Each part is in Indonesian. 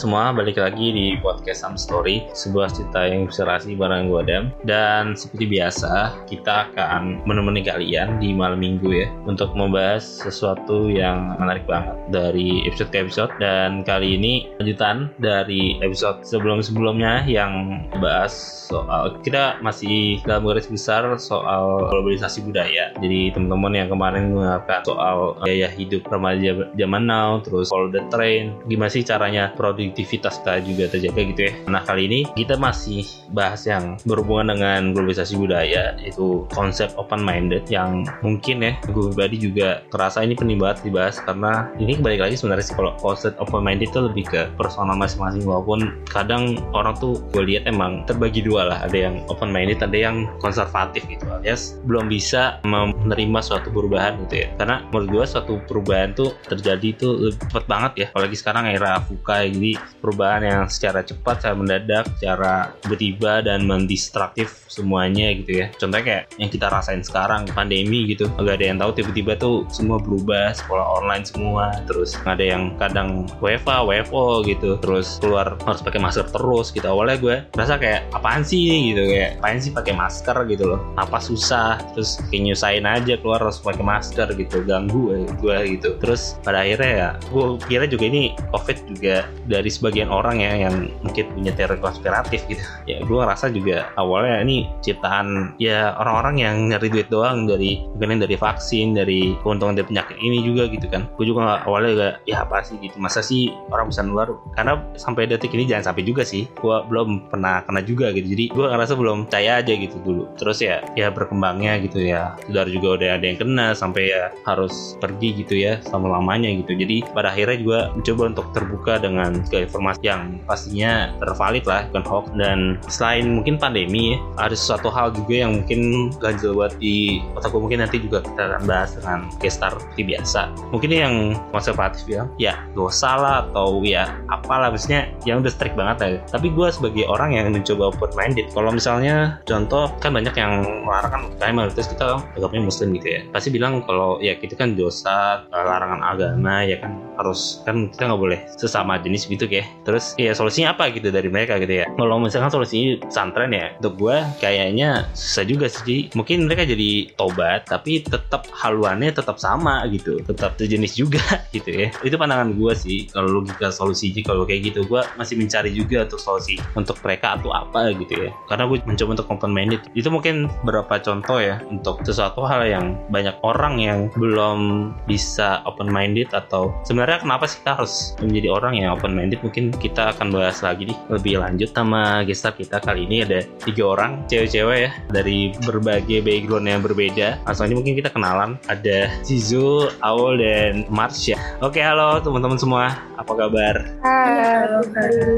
semua, balik lagi di podcast Some Story, sebuah cerita yang inspirasi bareng gue Adam. Dan seperti biasa, kita akan menemani kalian di malam minggu ya untuk membahas sesuatu yang menarik banget dari episode ke episode. Dan kali ini lanjutan dari episode sebelum-sebelumnya yang bahas soal kita masih dalam garis besar soal globalisasi budaya. Jadi teman-teman yang kemarin mendengarkan soal gaya hidup remaja zaman now, terus follow the train, gimana sih caranya produktivitas kita juga terjaga gitu ya. Nah kali ini kita masih bahas yang berhubungan dengan globalisasi budaya, yaitu konsep open minded yang mungkin ya gue pribadi juga terasa ini penting banget dibahas karena ini balik lagi sebenarnya sih kalau konsep open minded itu lebih ke personal masing-masing walaupun kadang orang tuh gue lihat emang terbagi dua lah. Ada yang open minded ada yang konservatif gitu. Alias belum bisa menerima suatu perubahan gitu ya. Karena menurut gue suatu perubahan tuh terjadi tuh cepat banget ya apalagi sekarang era VUCA jadi perubahan yang secara cepat secara mendadak secara tiba-tiba dan mendistraktif semuanya gitu ya. Contohnya kayak yang kita rasain sekarang pandemi gitu. Agak ada yang tahu tiba-tiba tuh semua berubah sekolah online semua. Terus ada yang kadang WFA WFO gitu. Terus keluar harus pakai masker terus gitu. Awalnya gue rasa kayak apaan sih gitu. Kayak apaan sih pakai masker? gitu loh. Apa susah? Terus kayak nyusahin aja keluar harus pakai masker gitu. Ganggu gue gitu. Terus pada akhirnya ya gue kira juga ini covid juga dari sebagian orang ya yang mungkin punya teori konspiratif gitu. Ya gue rasa juga awalnya ini ciptaan ya orang-orang yang nyari duit doang dari mungkin dari vaksin dari keuntungan dari penyakit ini juga gitu kan. Gue juga awalnya juga ya apa sih gitu? Masa sih orang bisa nular? Karena sampai detik ini jangan sampai juga sih. Gue belum pernah kena juga gitu. Jadi gue ngerasa belum percaya aja gitu dulu. Terus ya ya berkembangnya gitu ya. Saudara juga udah ada yang kena sampai ya harus pergi gitu ya selama lamanya gitu. Jadi pada akhirnya juga mencoba untuk terbuka dengan segala informasi yang pastinya tervalid lah bukan hoax. Dan selain mungkin pandemi ya ada sesuatu hal juga yang mungkin ganjil buat di otak gue mungkin nanti juga kita akan bahas dengan gestar seperti biasa. Mungkin yang konservatif bilang ya dosa lah atau ya apalah. Maksudnya yang udah strict banget ya tapi gue sebagai orang yang mencoba open minded kalau misalnya contoh kan banyak yang melarang kan mayoritas kita agamanya muslim gitu ya. Pasti bilang kalau ya kita kan dosa larangan agama ya kan. Harus kan kita nggak boleh sesama jenis gitu kayak terus ya solusinya apa gitu dari mereka gitu ya? Kalau misalkan solusi pesantren ya untuk gue kayaknya susah juga sih mungkin mereka jadi tobat tapi tetap haluannya tetap sama gitu. Tetap sejenis juga gitu ya. Itu pandangan gue sih kalau logika solusinya kalau kayak gitu gue masih mencari juga untuk solusi untuk mereka atau apa gitu ya. Karena gue mencoba untuk open minded itu mungkin beberapa contoh ya untuk sesuatu hal yang banyak orang yang belum bisa open minded atau sebenarnya kenapa sih kita harus menjadi orang yang open minded mungkin kita akan bahas lagi nih lebih lanjut sama gestar kita. Kali ini ada tiga orang cewek-cewek ya dari berbagai background yang berbeda. Langsung aja mungkin kita kenalan. Ada Zizu, Aul dan Marsha. Oke halo teman-teman semua. Apa kabar? Halo.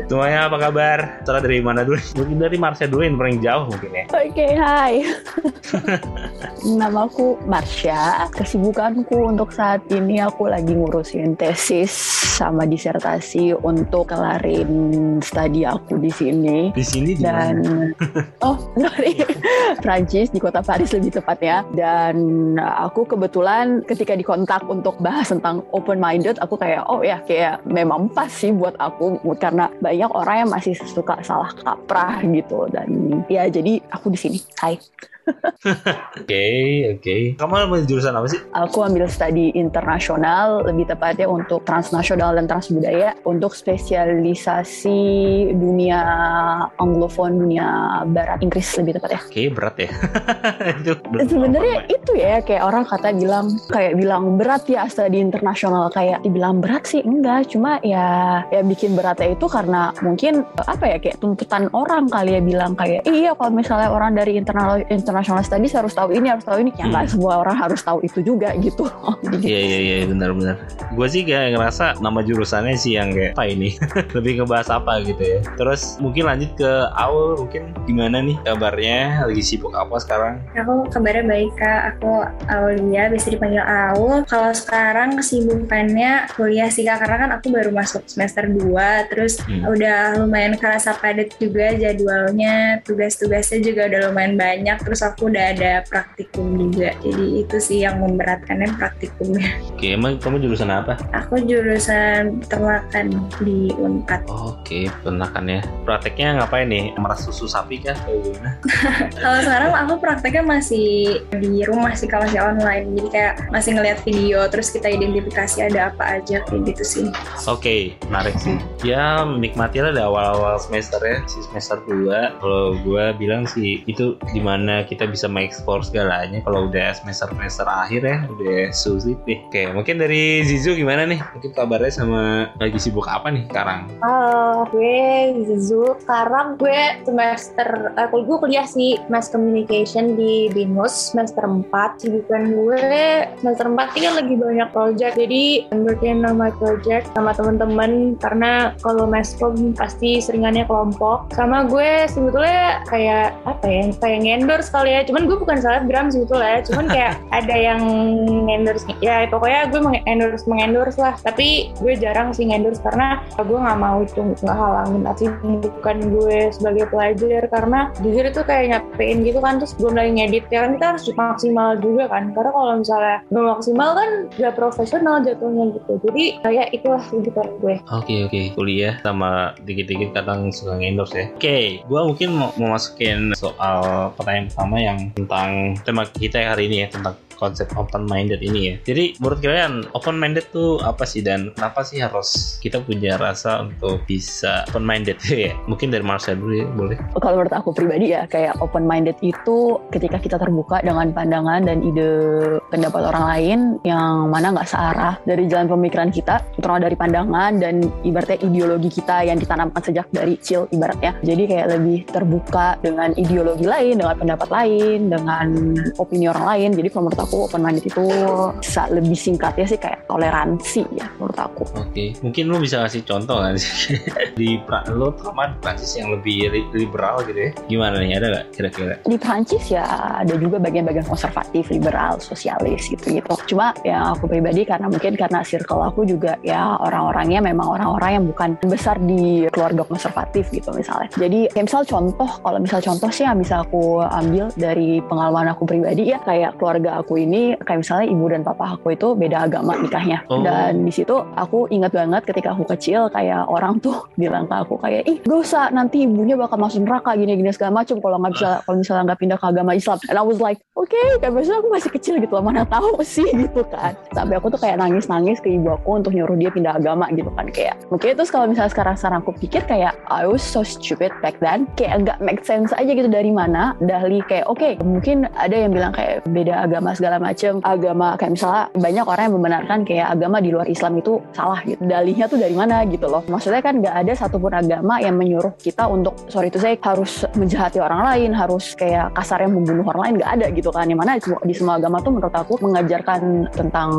semuanya apa kabar? Setelah dari mana dulu? Mungkin dari Marsha dulu yang paling jauh mungkin ya. Oke, hai. Namaku Marsha. Kesibukanku untuk saat ini aku lagi ngurusin tesis sama disertasi untuk kelarin studi aku di sini. di sini di Dan oh sorry. Prancis di kota Paris lebih tepatnya dan aku kebetulan ketika dikontak untuk bahas tentang open minded aku kayak oh ya kayak memang pas sih buat aku. Karena banyak orang yang masih suka salah kaprah gitu. Dan ya jadi aku di sini. Hai Oke, oke. Kamu ambil jurusan apa sih? Aku ambil studi internasional, lebih tepatnya untuk transnasional dan transbudaya, untuk spesialisasi dunia anglophone, dunia barat Inggris lebih tepatnya. Oke, berat ya. itu Sebenarnya itu ya kayak orang kata bilang kayak bilang berat ya studi internasional kayak dibilang berat sih enggak cuma ya ya bikin beratnya itu karena mungkin apa ya kayak tuntutan orang kali ya bilang kayak iya kalau misalnya orang dari internal international studies harus tahu ini harus tahu ini ya nggak Hmm. semua orang harus tahu itu juga gitu Jadi Iya iya iya benar-benar. Gue sih kayak ngerasa nama jurusannya sih yang kayak apa ini lebih ngebahas apa gitu ya. Terus mungkin lanjut ke Aul mungkin gimana nih kabarnya lagi sibuk apa sekarang? Aku kabarnya baik kak, aku Aulia, bisa dipanggil Aul. Kalau sekarang kesibukannya kuliah sih kak, karena kan aku baru masuk semester 2, terus Hmm. udah lumayan kerasa padat juga jadwalnya, tugas-tugasnya juga udah lumayan banyak, terus aku udah ada praktikum juga. Jadi itu sih yang memberatkannya praktikumnya. Oke, emang kamu jurusan apa? Aku jurusan peternakan di Unpad. Oke, peternakan ya. Prakteknya ngapain nih? Meras susu sapi kah? Atau gimana? Kalau sekarang aku prakteknya masih di rumah sih kalau masih online. Jadi kayak masih ngeliat video terus kita identifikasi ada apa aja kayak gitu sih. Oke, menarik sih. Ya, nikmatilah di awal-awal semester ya, si semester 2. Kalau gue bilang sih, itu di mana kita bisa mengeksplor segalanya. Kalau udah semester-semester akhir ya, udah sulit nih. Oke, mungkin dari Zizu gimana nih? Mungkin kabarnya sama lagi sibuk apa nih sekarang? Halo, gue Zizu. Sekarang gue semester, eh, gue kuliah sih Mass Communication di BINUS semester 4. Sibukan gue semester 4 ini kan lagi banyak project. Jadi, on my project sama teman-teman. Karena kalau Masscom pasti seringannya kelompok. Sama gue sebetulnya kayak, apa ya, kayak ngendorse kali ya. Cuman gue bukan selebgram sebetulnya. Cuman kayak ada yang ngendorse. Ya, pokoknya gue mengendorse, mengendorse lah. Tapi gue jarang sih ngendorse karena gue nggak mau itu nggak halangin sih bukan gue sebagai pelajar karena jujur itu kayak nyapein gitu kan terus belum lagi ngedit ya kan kita harus maksimal juga kan karena kalau misalnya belum maksimal kan gak profesional jatuhnya gitu jadi kayak itulah kehidupan gue Oke oke, kuliah sama dikit-dikit kadang suka ngendorse ya. Oke, gua mungkin mau, mau masukin soal pertanyaan pertama yang tentang tema kita hari ini ya tentang konsep open minded ini ya. Jadi menurut kalian open minded tuh apa sih dan kenapa sih harus kita punya rasa untuk bisa open minded ya? Mungkin dari Marsha dulu ya, boleh. Kalau menurut aku pribadi ya, kayak open minded itu ketika kita terbuka dengan pandangan dan ide pendapat orang lain yang mana nggak searah dari jalan pemikiran kita, terutama dari pandangan dan ibaratnya ideologi kita yang ditanamkan sejak dari kecil ibaratnya. Jadi kayak lebih terbuka dengan ideologi lain, dengan pendapat lain, dengan opini orang lain. Jadi kalau menurut aku open minded itu bisa lebih singkatnya sih kayak toleransi ya menurut aku. Oke, mungkin lu bisa kasih contoh kan sih di pra, lu teman Prancis yang lebih li- liberal gitu ya? Gimana nih? Ada nggak kira-kira? Di Prancis ya ada juga bagian-bagian konservatif, liberal, sosialis gitu-gitu. Cuma ya aku pribadi karena mungkin karena circle aku juga ya orang-orangnya memang orang-orang yang bukan besar di keluarga konservatif gitu misalnya. Jadi kayak misal contoh, kalau misal contoh sih yang bisa aku ambil dari pengalaman aku pribadi ya kayak keluarga aku ini kayak misalnya ibu dan papa aku itu beda agama nikahnya. Oh. Dan di situ aku ingat banget ketika aku kecil kayak orang tuh bilang ke aku kayak ih gak usah nanti ibunya bakal masuk neraka gini-gini segala macam kalau nggak bisa kalau misalnya nggak pindah ke agama Islam. And I was like oke kayak biasanya aku masih kecil gitu loh mana tahu sih gitu kan. Sampai aku tuh kayak nangis-nangis ke ibu aku untuk nyuruh dia pindah agama gitu kan kayak mungkin terus kalau misalnya sekarang sekarang aku pikir kayak I was so stupid back then kayak nggak make sense aja gitu dari mana dari kayak oke mungkin ada yang bilang kayak beda agama segala macam agama kayak misalnya banyak orang yang membenarkan kayak agama di luar Islam itu salah gitu. Dalihnya tuh dari mana gitu loh. Maksudnya kan nggak ada satupun agama yang menyuruh kita untuk sorry itu saya harus menjahati orang lain harus kayak kasarnya membunuh orang lain nggak ada gitu kan. Yang mana di semua, agama tuh menurut aku mengajarkan tentang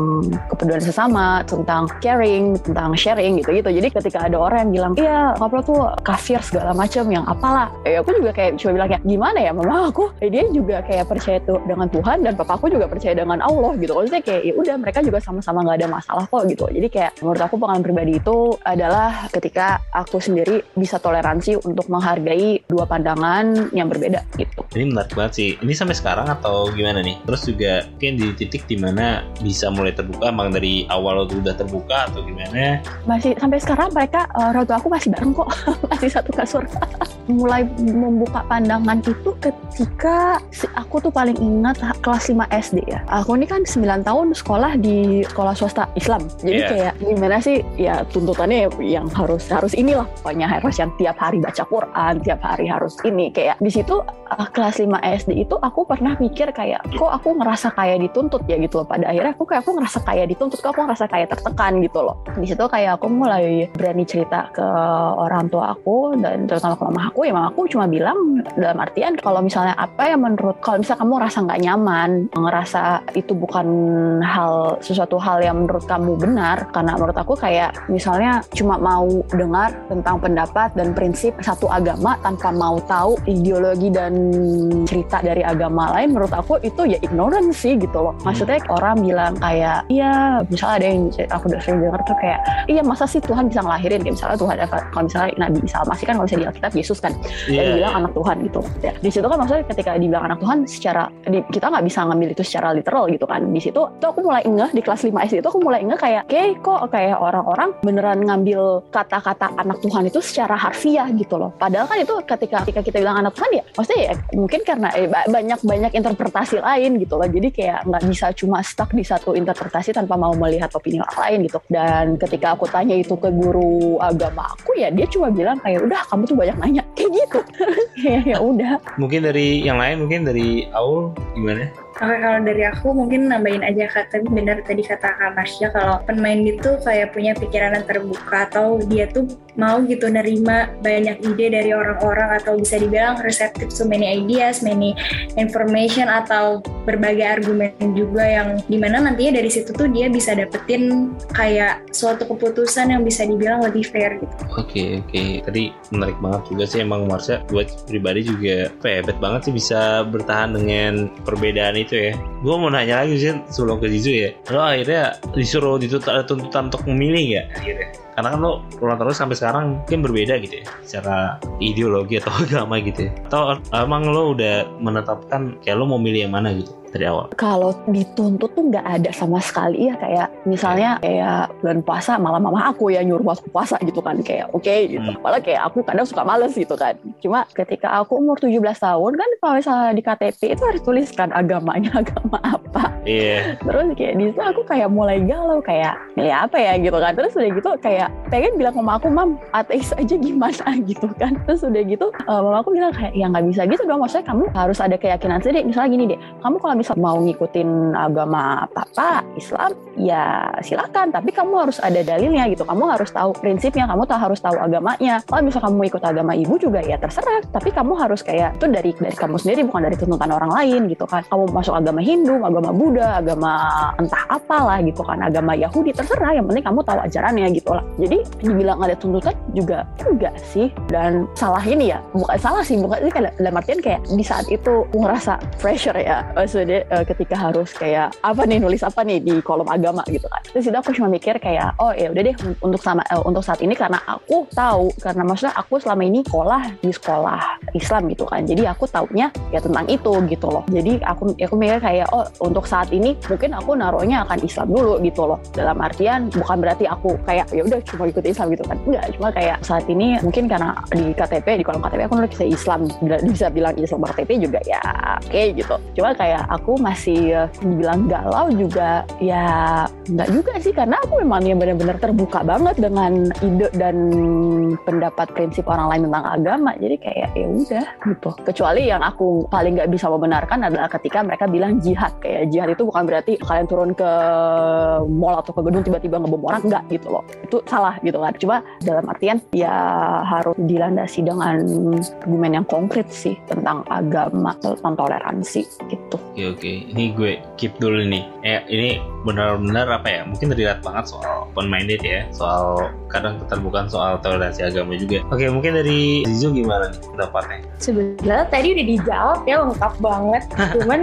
kepedulian sesama tentang caring tentang sharing gitu gitu jadi ketika ada orang yang bilang iya koplo tuh kafir segala macam yang apalah. Eh aku juga kayak coba bilang kayak gimana ya mama? Aku eh, dia juga kayak percaya tuh dengan Tuhan dan papa aku juga percaya dengan Allah gitu maksudnya kayak ya udah mereka juga sama-sama nggak ada masalah kok gitu jadi kayak menurut aku pengalaman pribadi itu adalah ketika aku sendiri bisa toleransi untuk menghargai dua pandangan yang berbeda gitu Ini menarik banget sih. Ini sampai sekarang atau gimana nih? Terus juga mungkin di titik di mana bisa mulai terbuka, emang dari awal lo tuh udah terbuka atau gimana? masih sampai sekarang mereka tua aku masih bareng kok masih satu kasur mulai membuka pandangan itu ketika si- aku tuh paling ingat kelas 5 SD ya. Aku ini kan 9 tahun sekolah di sekolah swasta Islam. Jadi Iya. kayak gimana sih? Ya tuntutannya yang harus harus inilah. Pokoknya harus yang tiap hari baca Quran tiap hari harus ini. Kayak di situ eh, kelas 5 SD itu aku pernah mikir kayak kok aku ngerasa kayak dituntut ya? Gitu loh. Pada akhirnya aku kayak aku ngerasa kayak dituntut. Kok aku ngerasa kayak tertekan? Gitu loh. Di situ kayak aku mulai berani cerita ke orang tua aku dan terutama ke mama aku. Ya mama aku cuma bilang dalam artian kalau misalnya apa yang menurut kalau misalnya kamu ngerasa nggak nyaman ngerasa merasa itu bukan hal sesuatu hal yang menurut kamu benar. Karena menurut aku kayak misalnya cuma mau dengar tentang pendapat dan prinsip satu agama tanpa mau tahu ideologi dan cerita dari agama lain menurut aku itu ya ignorance sih gitu loh. Maksudnya orang bilang kayak iya misalnya ada yang aku udah sering dengar tuh kayak iya masa sih Tuhan bisa ngelahirin? Kayak misalnya Tuhan kalau misalnya Nabi Isa masih kan kalau bisa di Alkitab Yesus kan yeah. yang dibilang anak Tuhan gitu. Ya di situ kan maksudnya ketika dibilang anak Tuhan secara di, kita nggak bisa ngambil itu secara literal gitu kan. Di situ tuh aku mulai ngeh di kelas 5 SD itu aku mulai ngeh kayak kayak kok kayak orang-orang beneran ngambil kata-kata anak Tuhan itu secara harfiah gitu loh. Padahal kan itu ketika ketika kita bilang anak Tuhan ya maksudnya ya mungkin karena eh, banyak banyak interpretasi lain gitu loh. Jadi kayak nggak bisa cuma stuck di satu interpretasi tanpa mau melihat opini orang lain gitu. Dan ketika aku tanya itu ke guru agama aku ya dia cuma bilang kayak udah kamu tuh banyak nanya. Kayak gitu. Ya udah. Mungkin dari yang lain mungkin dari Aul gimana Oke, kalau dari aku mungkin nambahin aja kata benar tadi kata Kak Masya kalau pemain itu kayak punya pikiran yang terbuka atau dia tuh mau gitu nerima banyak ide dari orang-orang atau bisa dibilang reseptif to many ideas, many information atau berbagai argumen juga yang di mana nantinya dari situ tuh dia bisa dapetin kayak suatu keputusan yang bisa dibilang lebih fair gitu. Oke okay, oke, okay. tadi menarik banget juga sih emang Marsha buat pribadi juga hebat banget sih bisa bertahan dengan perbedaan itu ya. Gue mau nanya lagi sih sebelum ke Zizu ya. Lo akhirnya disuruh dituntut ada tuntutan untuk memilih ya akhirnya karena kan lo pulang terus sampai sekarang mungkin berbeda gitu ya secara ideologi atau agama gitu ya atau emang lo udah menetapkan kayak lo mau milih yang mana gitu dari awal? Kalau dituntut tuh nggak ada sama sekali ya kayak misalnya kayak bulan puasa malah mama aku ya nyuruh aku puasa gitu kan kayak oke okay, gitu. Hmm. Malah kayak aku kadang suka males gitu kan. Cuma ketika aku umur 17 tahun kan kalau misalnya di KTP itu harus tuliskan agamanya agama apa. Iya. Yeah. Terus kayak di situ aku kayak mulai galau kayak ya apa ya gitu kan. Terus udah gitu kayak pengen bilang sama aku mam ateis aja gimana gitu kan. Terus udah gitu uh, mama aku bilang kayak ya nggak bisa gitu dong maksudnya kamu harus ada keyakinan sendiri. Misalnya gini deh, kamu kalau misal mau ngikutin agama apa Islam ya silakan tapi kamu harus ada dalilnya gitu kamu harus tahu prinsipnya kamu tak harus tahu agamanya kalau misal kamu ikut agama ibu juga ya terserah tapi kamu harus kayak itu dari dari kamu sendiri bukan dari tuntutan orang lain gitu kan kamu masuk agama Hindu agama Buddha agama entah apalah gitu kan agama Yahudi terserah yang penting kamu tahu ajarannya gitu lah jadi dibilang ada tuntutan juga enggak sih? Dan salah ini ya bukan salah sih bukan ini kayak dalam artian kayak di saat itu ngerasa pressure ya. Maksudnya uh, ketika harus kayak apa nih nulis apa nih di kolom agama gitu kan. Terus itu aku cuma mikir kayak oh ya udah deh untuk sama uh, untuk saat ini karena aku tahu karena maksudnya aku selama ini sekolah di sekolah Islam gitu kan. Jadi aku taunya ya tentang itu gitu loh. Jadi aku aku mikir kayak oh untuk saat ini mungkin aku naruhnya akan Islam dulu gitu loh. Dalam artian bukan berarti aku kayak ya udah cuma ikut Islam gitu kan. Enggak cuma kayak saat ini mungkin karena di KTP di kolom KTP aku nulis Islam. Bisa bilang Islam KTP juga ya oke okay, gitu. Cuma kayak aku masih uh, dibilang galau juga ya nggak juga sih. Karena aku memang yang benar-benar terbuka banget dengan ide dan pendapat prinsip orang lain tentang agama. Jadi kayak ya udah gitu. Kecuali yang aku paling nggak bisa membenarkan adalah ketika mereka bilang jihad. Kayak jihad itu bukan berarti kalian turun ke mall atau ke gedung tiba-tiba ngebom orang. Nggak gitu loh. Itu salah gitu kan. Cuma dalam artian ya harus dilandasi dengan argumen yang konkret sih tentang agama tentang toleransi gitu. Oke oke. Ini gue keep dulu nih. Eh ini benar-benar apa ya? Mungkin terlihat banget soal open minded ya. Soal kadang keterbukaan soal toleransi agama juga. Oke mungkin dari Zizo gimana nih pendapatnya? Sebenarnya tadi udah dijawab ya lengkap banget. Cuman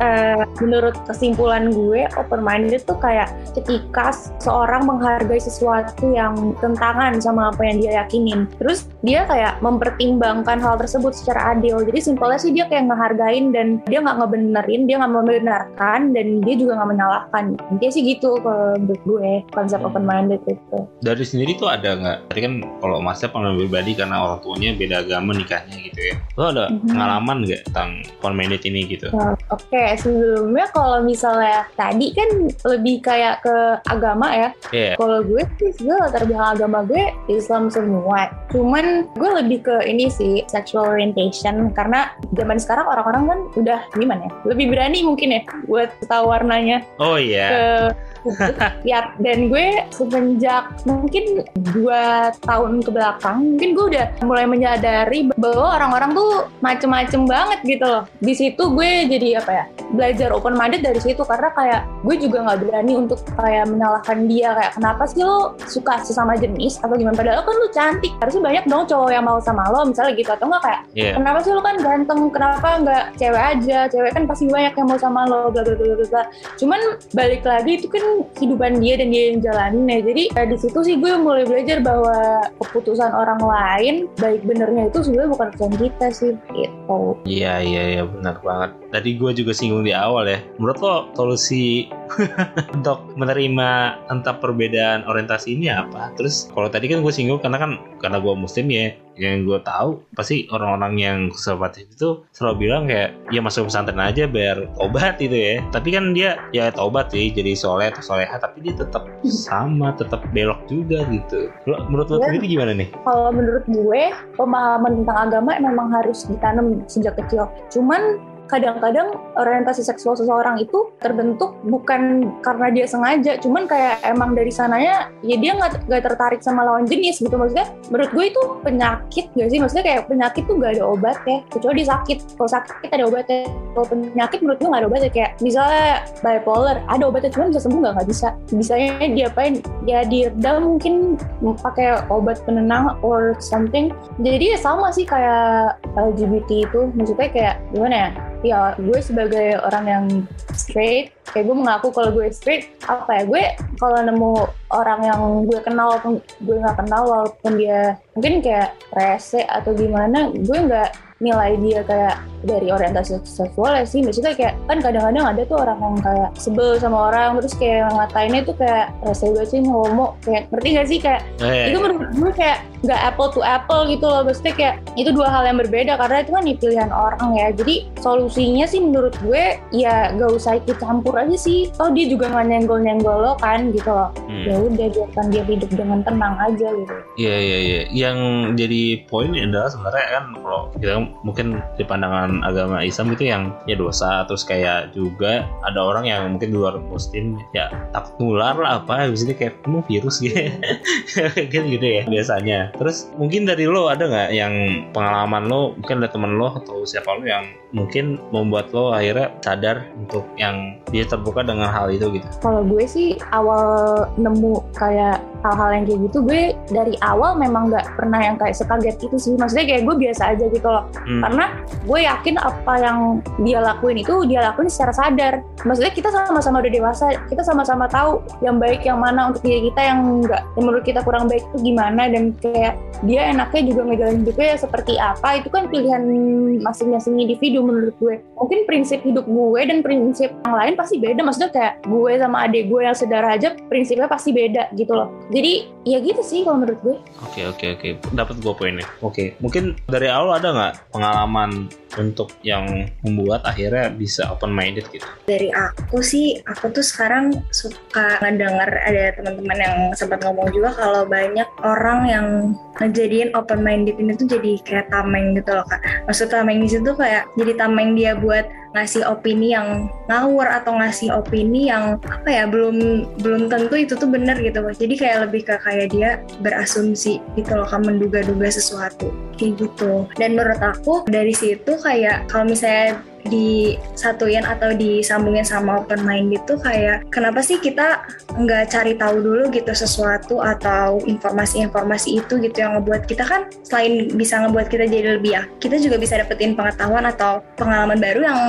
uh, menurut kesimpulan gue open minded tuh kayak ketika seorang menghargai sesuatu yang tentangan sama apa yang dia yakinin terus dia kayak mempertimbangkan hal tersebut secara adil jadi simpelnya sih dia kayak ngehargain dan dia nggak ngebenerin dia nggak membenarkan dan dia juga nggak menyalahkan dia sih gitu kalau menurut gue konsep hmm. open minded itu dari sendiri tuh ada nggak tadi kan kalau masnya pengalaman pribadi karena orang tuanya beda agama nikahnya gitu ya lo ada mm-hmm. pengalaman nggak tentang open minded ini gitu nah, oke okay. sebelumnya kalau misalnya tadi kan lebih kayak ke agama ya yeah. kalau gue sih gue latar belakang agama gue Islam semua cuman gue lebih ke ini sih sexual orientation karena zaman sekarang orang-orang kan udah gimana ya lebih berani mungkin ya buat tahu warnanya. Oh iya. ya dan gue semenjak mungkin dua tahun ke belakang mungkin gue udah mulai menyadari bahwa orang-orang tuh macem-macem banget gitu loh. Di situ gue jadi apa ya belajar open minded dari situ karena kayak gue juga nggak berani untuk kayak menyalahkan dia kayak kenapa sih lo suka sesama jenis atau gimana? Padahal kan lo cantik harusnya banyak dong cowok yang mau sama lo misalnya gitu atau enggak kayak Iya. kenapa sih lo kan ganteng kenapa nggak cewek aja? Cewek kan pasti banyak yang mau sama lo bla bla bla bla. Cuman balik lagi itu kan kehidupan dia dan dia yang jalanin ya jadi kayak di situ sih gue mulai belajar bahwa keputusan orang lain baik benernya itu sebenarnya bukan keputusan kita sih gitu Iya iya iya benar banget. Tadi gue juga singgung di awal ya. Menurut lo solusi untuk menerima entah perbedaan orientasi ini apa? Terus kalau tadi kan gue singgung karena kan karena gue muslim ya, yang gue tahu pasti orang-orang yang konservatif itu selalu bilang kayak ya masuk pesantren aja biar obat itu ya. Tapi kan dia ya tobat sih jadi soleh soleha tapi dia tetap sama, tetap belok juga gitu. Lo, menurut lo Iya. sendiri gimana nih? kalau menurut gue pemahaman tentang agama memang harus ditanam sejak kecil. Cuman kadang-kadang orientasi seksual seseorang itu terbentuk bukan karena dia sengaja, cuman kayak emang dari sananya ya dia nggak tertarik sama lawan jenis gitu maksudnya. Menurut gue itu penyakit gak sih? Maksudnya kayak penyakit tuh gak ada obat ya, kecuali dia sakit. Kalau sakit ada obatnya. Kalau penyakit menurut gue gak ada obatnya kayak misalnya bipolar ada obatnya cuman bisa sembuh nggak nggak bisa. Bisanya dia apain? Ya diredam mungkin pakai obat penenang or something. Jadi ya sama sih kayak LGBT itu, maksudnya kayak gimana ya? Ya gue sebagai orang yang straight, kayak gue mengaku kalau gue straight, apa ya? Gue kalau nemu orang yang gue kenal walaupun gue nggak kenal walaupun dia mungkin kayak rese atau gimana, gue nggak nilai dia kayak dari orientasi seksual ya sih. Maksudnya kayak kan kadang-kadang ada tuh orang yang kayak sebel sama orang terus kayak ngatainnya tuh kayak rese banget sih homo kayak ngerti gak sih? Kayak Eh, itu menurut gue kayak nggak apple to apple gitu loh. Maksudnya kayak itu dua hal yang berbeda karena itu kan pilihan orang ya. Jadi solusinya sih menurut gue ya gak usah ikut campur aja sih. Toh dia juga nggak nyenggol nyenggol lo kan gitu loh. Hmm. ya udah biarkan dia hidup dengan tenang aja gitu. Iya iya iya. Yang jadi poin adalah sebenarnya kan kalau kita mungkin di pandangan agama Islam itu yang ya dosa terus kayak juga ada orang yang mungkin di luar muslim ya takut nular lah apa habis ini kayak kamu virus gitu kan gitu ya biasanya. Terus mungkin dari lo ada nggak yang pengalaman lo mungkin ada teman lo atau siapa lo yang mungkin membuat lo akhirnya sadar untuk yang dia terbuka dengan hal itu gitu. kalau gue sih awal nemu kayak hal-hal yang kayak gitu gue dari awal memang nggak pernah yang kayak sekaget itu sih maksudnya kayak gue biasa aja gitu loh Hmm. karena gue yakin apa yang dia lakuin itu dia lakuin secara sadar. Maksudnya kita sama-sama udah dewasa kita sama-sama tahu yang baik yang mana untuk diri kita yang enggak. Yang menurut kita kurang baik itu gimana dan kayak dia enaknya juga ngejalanin hidupnya ya seperti apa. Itu kan pilihan masing-masing individu menurut gue. Mungkin prinsip hidup gue dan prinsip yang lain pasti beda. Maksudnya kayak gue sama adik gue yang sederajat prinsipnya pasti beda gitu loh. Jadi ya gitu sih kalau menurut gue. Oke oke oke, dapat gua poinnya. Oke, mungkin dari awal ada nggak pengalaman untuk yang membuat akhirnya bisa open minded gitu? dari aku sih aku tuh sekarang suka ngedenger ada teman-teman yang sempat ngomong juga kalau banyak orang yang ngejadiin open minded ini tuh jadi kayak tameng gitu loh kak maksud tameng di situ kayak jadi tameng dia buat ngasih opini yang ngawur atau ngasih opini yang apa ya belum belum tentu itu tuh bener gitu jadi kayak lebih ke kayak dia berasumsi gitu loh kan menduga-duga sesuatu kayak gitu. Dan menurut aku dari situ kayak kalau misalnya disatuin atau disambungin sama open mind itu kayak kenapa sih kita nggak cari tahu dulu gitu sesuatu atau informasi-informasi itu gitu yang ngebuat kita kan selain bisa ngebuat kita jadi lebih ya kita juga bisa dapetin pengetahuan atau pengalaman baru yang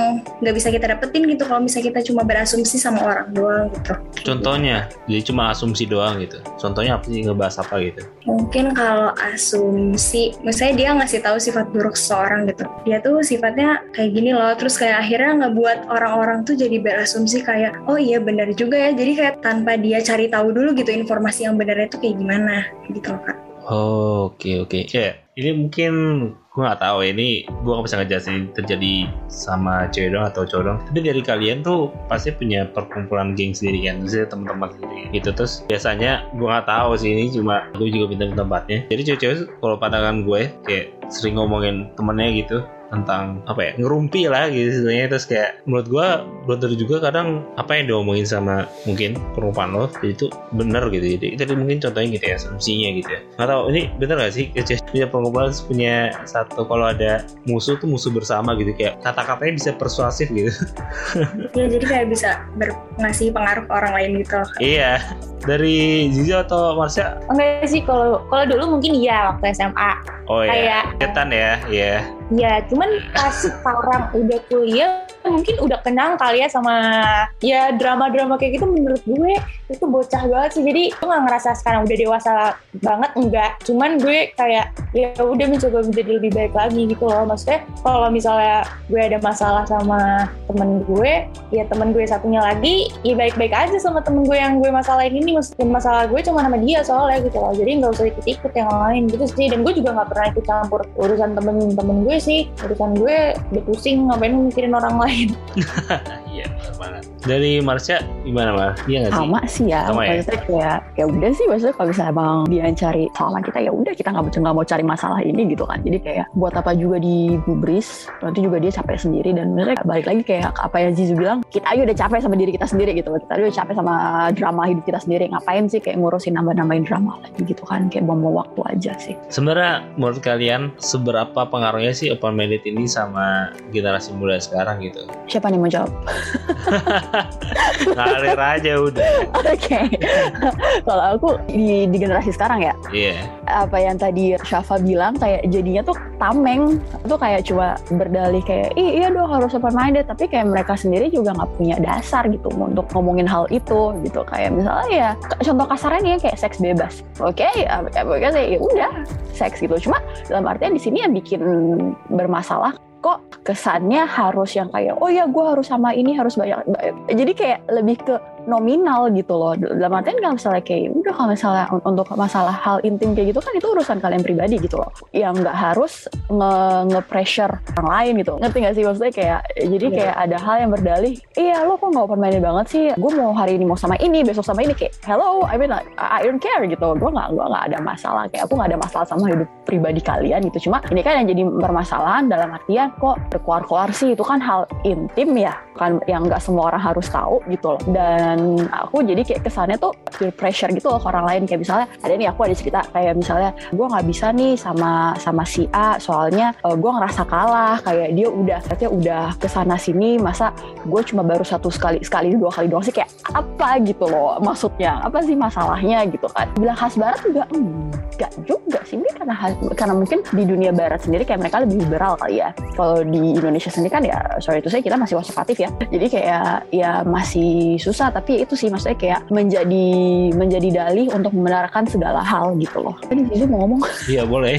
nggak bisa kita dapetin gitu kalau misalnya kita cuma berasumsi sama orang doang gitu Contohnya, jadi cuma asumsi doang gitu. Contohnya apa sih ngebahas apa gitu? mungkin kalau asumsi misalnya dia ngasih tahu sifat buruk seseorang gitu dia tuh sifatnya kayak gini loh terus kayak akhirnya ngebuat orang-orang tuh jadi berasumsi kayak oh iya benar juga ya jadi kayak tanpa dia cari tahu dulu gitu informasi yang benarnya tuh kayak gimana gitu loh kak Oh, oke oke. Ya, ini mungkin gue nggak tahu ya, ini gue nggak bisa ngejelasin terjadi sama cewek doang atau cowok doang. Tapi dari kalian tuh pasti punya perkumpulan geng sendiri kan, misalnya teman-teman sendiri gitu. Terus biasanya gue nggak tahu sih ini cuma gue juga minta tempatnya. Jadi cewek-cewek kalau pandangan gue kayak sering ngomongin temennya gitu tentang apa ya ngerumpi lah gitu sebenarnya. Terus kayak menurut gua blunder juga kadang apa yang diomongin sama mungkin perempuan lo jadi itu bener gitu. Jadi itu mungkin contohnya gitu ya asumsinya gitu ya. Nggak tahu ini bener gak sih? Punya perempuan punya satu kalau ada musuh tuh musuh bersama gitu. Kayak kata-katanya bisa persuasif gitu. Ya jadi kayak bisa ber- ngasih pengaruh ke orang lain gitu. Iya. Dari Zizo atau Marsha? Enggak sih kalau kalau dulu mungkin iya waktu SMA. oh ya Kayak ketan ya iya ya cuman pas sekarang udah kuliah mungkin udah kenang kali ya sama ya drama-drama kayak gitu menurut gue. Itu bocah banget sih. Jadi gue nggak ngerasa sekarang udah dewasa banget enggak. Cuman gue kayak ya udah mencoba menjadi lebih baik lagi gitu loh. Maksudnya kalau misalnya gue ada masalah sama temen gue ya temen gue satunya lagi ya baik-baik aja sama temen gue yang gue masalahin ini. Meskipun masalah gue cuma sama dia soalnya gitu loh. Jadi nggak usah ikut-ikut yang lain gitu sih. Dan gue juga nggak pernah ikut campur urusan temen-temen gue sih. Urusan gue udah pusing ngapain mikirin orang lain banget dari Marsha gimana Mar? iya nggak sih? Sama sih ya. Sama ya? maksudnya kayak ya udah sih maksudnya kalau misalnya emang dia yang cari sama kita ya udah kita nggak nggak mau cari masalah ini gitu kan. Jadi kayak buat apa juga digubris nanti juga dia capek sendiri. Dan maksudnya balik lagi kayak apa yang Zizu bilang kita aja udah capek sama diri kita sendiri gitu. Kita udah capek sama drama hidup kita sendiri. Ngapain sih kayak ngurusin nambah-nambahin drama lagi gitu kan? Kayak buang waktu aja sih. Sebenarnya menurut kalian seberapa pengaruhnya sih open minded ini sama generasi muda sekarang gitu? siapa nih mau jawab Ngalir aja udah. oke. Kalau aku di, di generasi sekarang ya Iya. apa yang tadi Syafa bilang kayak jadinya tuh tameng. Tuh kayak cuma berdalih kayak Ih, iya dong harus open minded tapi kayak mereka sendiri juga nggak punya dasar gitu untuk ngomongin hal itu gitu. Kayak misalnya ya contoh kasarnya nih kayak seks bebas. Oke ya mereka sih ya udah seks gitu. Cuma dalam artian di sini yang bikin bermasalah kok kesannya harus yang kayak oh ya gue harus sama ini harus banyak jadi kayak lebih ke nominal gitu loh. Dalam artian kalau misalnya kayak udah kalau misalnya un- untuk masalah hal intim kayak gitu kan itu urusan kalian pribadi gitu loh. Yang nggak harus nge, nge pressure orang lain gitu. Ngerti nggak sih maksudnya? Kayak jadi Iya. kayak ada hal yang berdalih iya lo kok nggak open minded banget sih? Gue mau hari ini mau sama ini besok sama ini. Kayak hello I mean like, I don't care gitu. Gue nggak gue nggak ada masalah. Kayak aku nggak ada masalah sama hidup pribadi kalian gitu. Cuma ini kan yang jadi permasalahan dalam artian kok berkeluar-keluar sih. Itu kan hal intim ya kan yang nggak semua orang harus tahu gitu loh. Dan aku jadi kayak kesannya tuh peer pressure gitu loh ke orang lain. Kayak misalnya ada nih aku ada cerita kayak misalnya gue nggak bisa nih sama sama si A soalnya gue ngerasa kalah. Kayak dia udah katanya udah ke sana sini masa gue cuma baru satu sekali sekali dua kali doang sih? Kayak apa gitu loh maksudnya? Apa sih masalahnya gitu kan? Bilang khas barat juga enggak juga sih ini karena karena mungkin di dunia barat sendiri kayak mereka lebih liberal kali ya. Kalau di Indonesia sendiri kan ya sorry itu saya kita masih konservatif ya. Jadi kayak ya masih susah tapi itu sih maksudnya kayak menjadi menjadi dalih untuk membenarkan segala hal gitu loh tadi Zizu mau ngomong Iya boleh.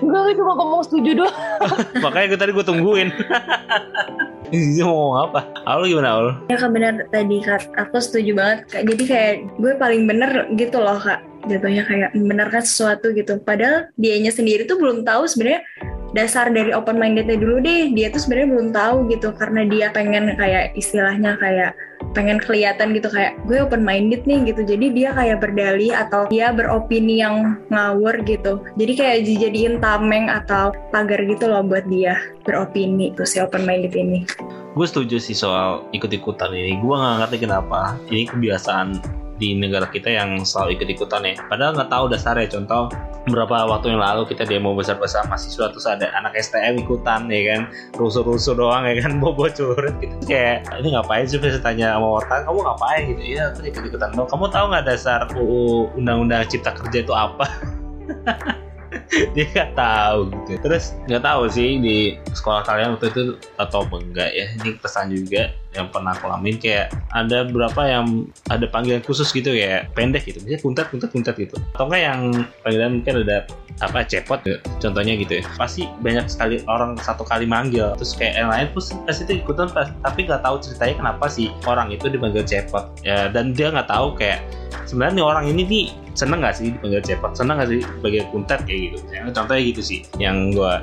gue cuma ngomong setuju doang Makanya gue tadi gue tungguin. Zizi mau ngomong apa? Aul gimana Aul? Ya kak benar tadi kak, aku setuju banget kak. Jadi kayak gue paling bener gitu loh kak. Jatuhnya kayak membenarkan sesuatu gitu. Padahal dianya sendiri tuh belum tahu sebenarnya dasar dari open mindednya dulu deh. Dia tuh sebenarnya belum tahu gitu karena dia pengen kayak istilahnya kayak pengen kelihatan gitu kayak gue open minded nih gitu. Jadi dia kayak berdalih atau dia beropini yang ngawur gitu. Jadi kayak dijadiin tameng atau pagar gitu loh buat dia beropini tuh si open minded ini. Gue setuju sih soal ikut-ikutan ini. Gue nggak ngerti kenapa. Ini kebiasaan di negara kita yang selalu ikut-ikutan ya. Padahal nggak tahu dasarnya. Contoh beberapa waktu yang lalu kita demo besar-besar mahasiswa terus ada anak STM ikutan ya kan? Rusuh-rusuh doang ya kan? Bobo curut gitu. Kayak ini ngapain sih bisa tanya sama wartawan. Kamu ngapain? Gitu. Iya aku ikut-ikutan dong kamu tahu nggak dasar UU Undang-Undang Cipta Kerja itu apa? Dia nggak tahu gitu. Terus nggak tahu sih di sekolah kalian waktu itu atau enggak ya? Ini pesan juga yang pernah aku alamin kayak ada beberapa yang ada panggilan khusus gitu ya pendek gitu. Misalnya kuntat kuntat kuntat gitu. Atau enggak yang panggilan mungkin ada apa cepot gitu. contohnya gitu ya. Pasti banyak sekali orang satu kali manggil. Terus kayak yang lain pun pasti itu ikutan pas, tapi nggak tahu ceritanya kenapa sih orang itu dipanggil cepot. Ya dan dia nggak tahu kayak sebenarnya orang ini nih seneng gak sih dipanggil cepot? Seneng gak sih dipanggil kuntet kayak gitu. Ya, contohnya gitu sih yang gue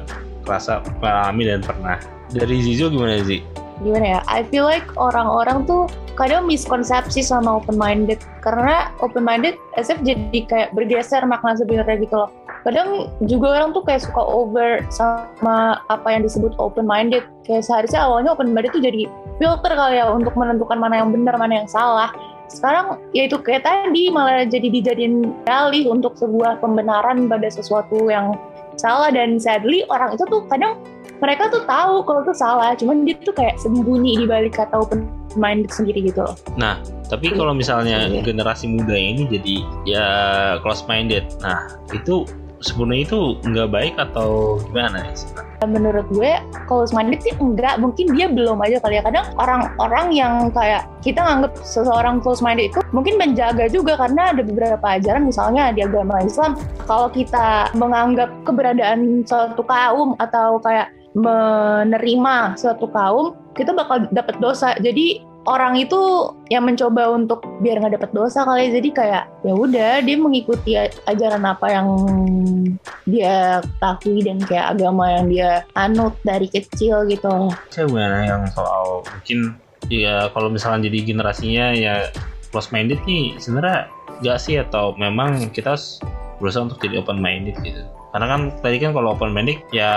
rasa alami dan pernah. Dari Zizo gimana sih gimana ya? I feel like orang-orang tuh kadang miskonsepsi sama open minded karena open minded SF jadi kayak bergeser makna sebenarnya gitu loh. Kadang juga orang tuh kayak suka over sama apa yang disebut open minded kayak seharusnya awalnya open minded tuh jadi filter kali ya untuk menentukan mana yang benar mana yang salah. Sekarang ya itu kayak tadi malah jadi dijadiin dalih untuk sebuah pembenaran pada sesuatu yang salah. Dan sadly orang itu tuh kadang mereka tuh tahu kalau itu salah cuman dia tuh kayak sembunyi di balik kata open minded sendiri gitu loh Nah, tapi kalau misalnya Iya. generasi muda ini jadi ya close minded. Nah, itu sebenarnya itu nggak baik atau gimana sebenarnya? menurut gue close minded sih enggak mungkin dia belum aja kali ya kadang orang-orang yang kayak kita nganggap seseorang close minded itu mungkin menjaga juga karena ada beberapa ajaran misalnya di agama Islam kalau kita menganggap keberadaan suatu kaum atau kayak menerima suatu kaum kita bakal dapat dosa jadi orang itu yang mencoba untuk biar nggak dapat dosa kali ya. jadi kayak ya udah dia mengikuti ajaran apa yang dia ketahui dan kayak agama yang dia anut dari kecil gitu Saya gimana yang soal mungkin ya kalau misalnya jadi generasinya ya close minded nih sebenarnya nggak sih atau memang kita berusaha untuk jadi open minded gitu. Karena kan tadi kan kalau open minded ya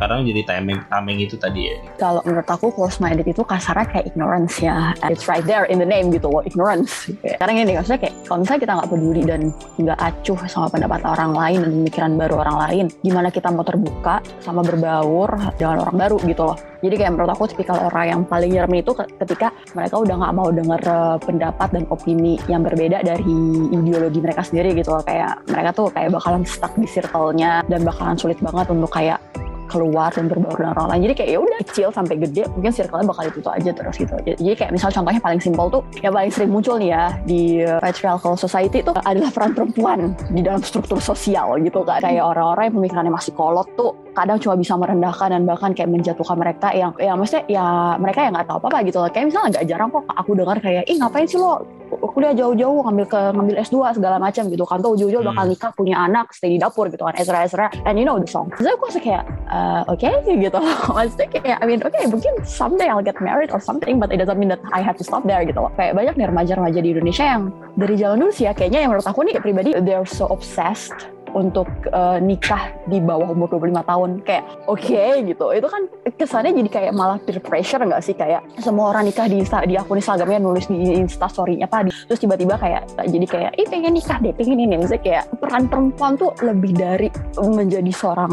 kadang jadi timing timing itu tadi ya. Kalau menurut aku close minded itu kasarnya kayak ignorance ya. It's right there in the name gitu loh, ignorance. Kayak, Karena gini, maksudnya kayak kalau misalnya kita nggak peduli dan nggak acuh sama pendapat orang lain dan pemikiran baru orang lain, gimana kita mau terbuka sama berbaur dengan orang baru gitu loh. Jadi kayak menurut aku tipikal orang yang paling nyerem itu ke- ketika mereka udah nggak mau denger eh, pendapat dan opini yang berbeda dari ideologi mereka sendiri gitu loh. Kayak mereka tuh kayak bakalan stuck di circle-nya dan bakalan sulit banget untuk kayak keluar dan berbaur dengan orang lain. Jadi kayak ya udah kecil sampai gede mungkin circle-nya bakal itu aja terus gitu. Jadi kayak misal contohnya paling simpel tuh yang paling sering muncul nih ya di uh, patriarchal society itu adalah peran perempuan di dalam struktur sosial gitu kan. Kayak orang-orang yang pemikirannya masih kolot tuh kadang cuma bisa merendahkan dan bahkan kayak menjatuhkan mereka yang ya maksudnya ya mereka yang nggak tahu apa-apa gitu loh. Kayak misalnya nggak jarang kok aku dengar kayak ih ngapain sih lo kuliah jauh-jauh ngambil ke ngambil S2 segala macam gitu kan. Tuh ujung-ujung Hmm. bakal nikah punya anak stay di dapur gitu kan Ezra Ezra. And you know the song. Jadi aku rasa kayak uh, oke gitu. Maksudnya kayak I mean oke mungkin someday I'll get married or something but it doesn't mean that I have to stop there gitu loh. Kayak banyak nih remaja-remaja di Indonesia yang dari zaman dulu sih ya kayaknya yang menurut aku nih pribadi they're so obsessed untuk uh, nikah di bawah umur 25 tahun. Kayak oke gitu. Itu kan kesannya jadi kayak malah peer pressure nggak sih? Kayak semua orang nikah di Insta, di akun Instagramnya nulis di Insta story-nya apa di- terus tiba-tiba kayak jadi kayak ih pengen nikah deh pengen ini. Misalnya kayak peran perempuan tuh lebih dari menjadi seorang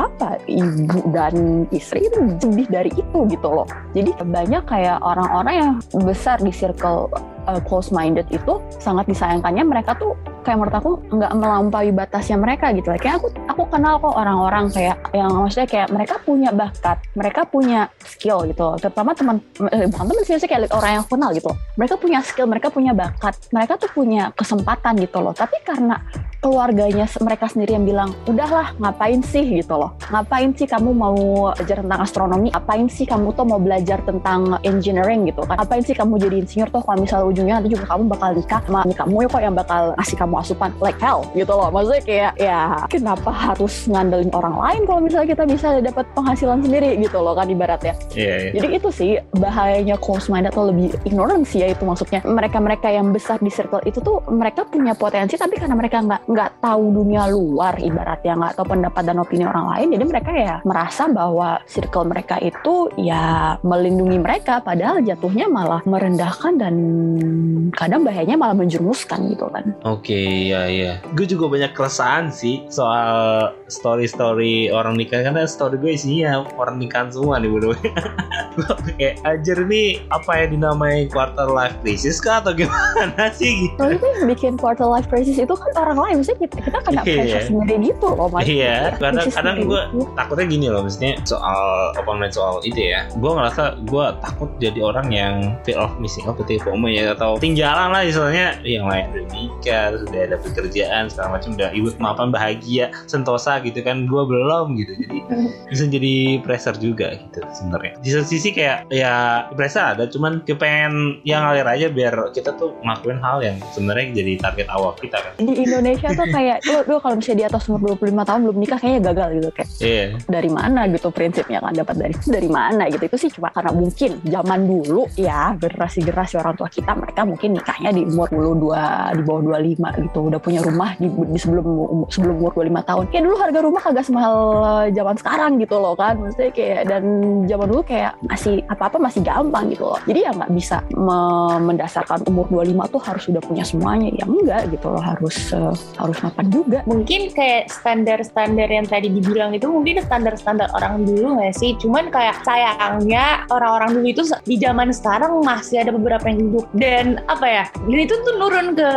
apa? Ibu dan istri itu lebih dari itu gitu loh. Jadi banyak kayak orang-orang yang besar di circle uh, close minded itu sangat disayangkannya mereka tuh kayak menurut aku nggak melampaui batasnya mereka gitu. Kayak aku aku kenal kok orang-orang kayak yang maksudnya kayak mereka punya bakat mereka punya skill gitu. Terutama teman eh, bukan teman sih kayak orang yang kenal gitu. Mereka punya skill mereka punya bakat mereka tuh punya kesempatan gitu loh. Tapi karena keluarganya mereka sendiri yang bilang udahlah ngapain sih? gitu loh. Ngapain sih kamu mau belajar tentang astronomi? Ngapain sih kamu tuh mau belajar tentang engineering? gitu kan. Ngapain sih kamu jadi insinyur tuh kalau misalnya ujungnya nanti juga kamu bakal nikah sama kamu ya kok yang bakal ngasih kamu asupan like hell gitu loh. Maksudnya kayak ya kenapa harus ngandelin orang lain kalau misalnya kita bisa dapat penghasilan sendiri gitu loh kan ibaratnya. Iya, iya. jadi itu sih bahayanya close minded atau lebih ignorance ya itu maksudnya. Mereka-mereka yang besar di circle itu tuh mereka punya potensi tapi karena mereka nggak nggak tahu dunia luar ibaratnya nggak tahu pendapat dan opini orang lain jadi mereka ya merasa bahwa circle mereka itu ya melindungi mereka padahal jatuhnya malah merendahkan dan kadang bahayanya malah menjerumuskan gitu kan Oke, ya ya. Gue juga banyak keresahan sih soal story-story orang nikah karena story gue isinya orang nikahan semua nih bro. gue kayak ajar nih apa ya dinamai quarter life crisis kah atau gimana sih gitu? Tapi itu yang bikin quarter life crisis itu kan orang lain, maksudnya kita, kita kena Iya. pressure sendiri gitu loh. Mas. Iya, Kayak kadang- crisis kadang sendiri gua- gitu. takutnya gini loh maksudnya soal open mind soal itu ya gue ngerasa gue takut jadi orang yang fear of missing out ketika ya atau tinggalan lah misalnya yang lain udah nikah terus udah ada pekerjaan segala macam udah ibu mapan bahagia sentosa gitu kan gue belum gitu. Jadi bisa jadi pressure juga gitu sebenarnya. Di satu sisi kayak ya pressure ada cuman kepengen yang ngalir aja biar kita tuh ngelakuin hal yang sebenarnya jadi target awal kita kan. Di Indonesia tuh kayak lu, lu kalau misalnya di atas umur 25 tahun belum nikah kayaknya gagal gitu kayak Iya. dari mana gitu prinsipnya kan dapat dari dari mana gitu. Itu sih cuma karena mungkin zaman dulu ya generasi-generasi orang tua kita mereka mungkin nikahnya di umur 22 di bawah 25 gitu. Udah punya rumah di, di sebelum sebelum umur 25 tahun. Kayak dulu harga rumah kagak semahal eh, zaman sekarang gitu loh kan. Maksudnya kayak dan zaman dulu kayak masih apa-apa masih gampang gitu loh. Jadi ya nggak bisa me- mendasarkan umur 25 tuh harus sudah punya semuanya. Ya enggak gitu loh harus eh, harus mapan juga. Mungkin kayak standar-standar yang tadi dibilang itu mungkin standar-standar orang dulu nggak sih? Cuman kayak sayangnya orang-orang dulu itu di zaman sekarang masih ada beberapa yang hidup dan apa ya dan itu tuh nurun ke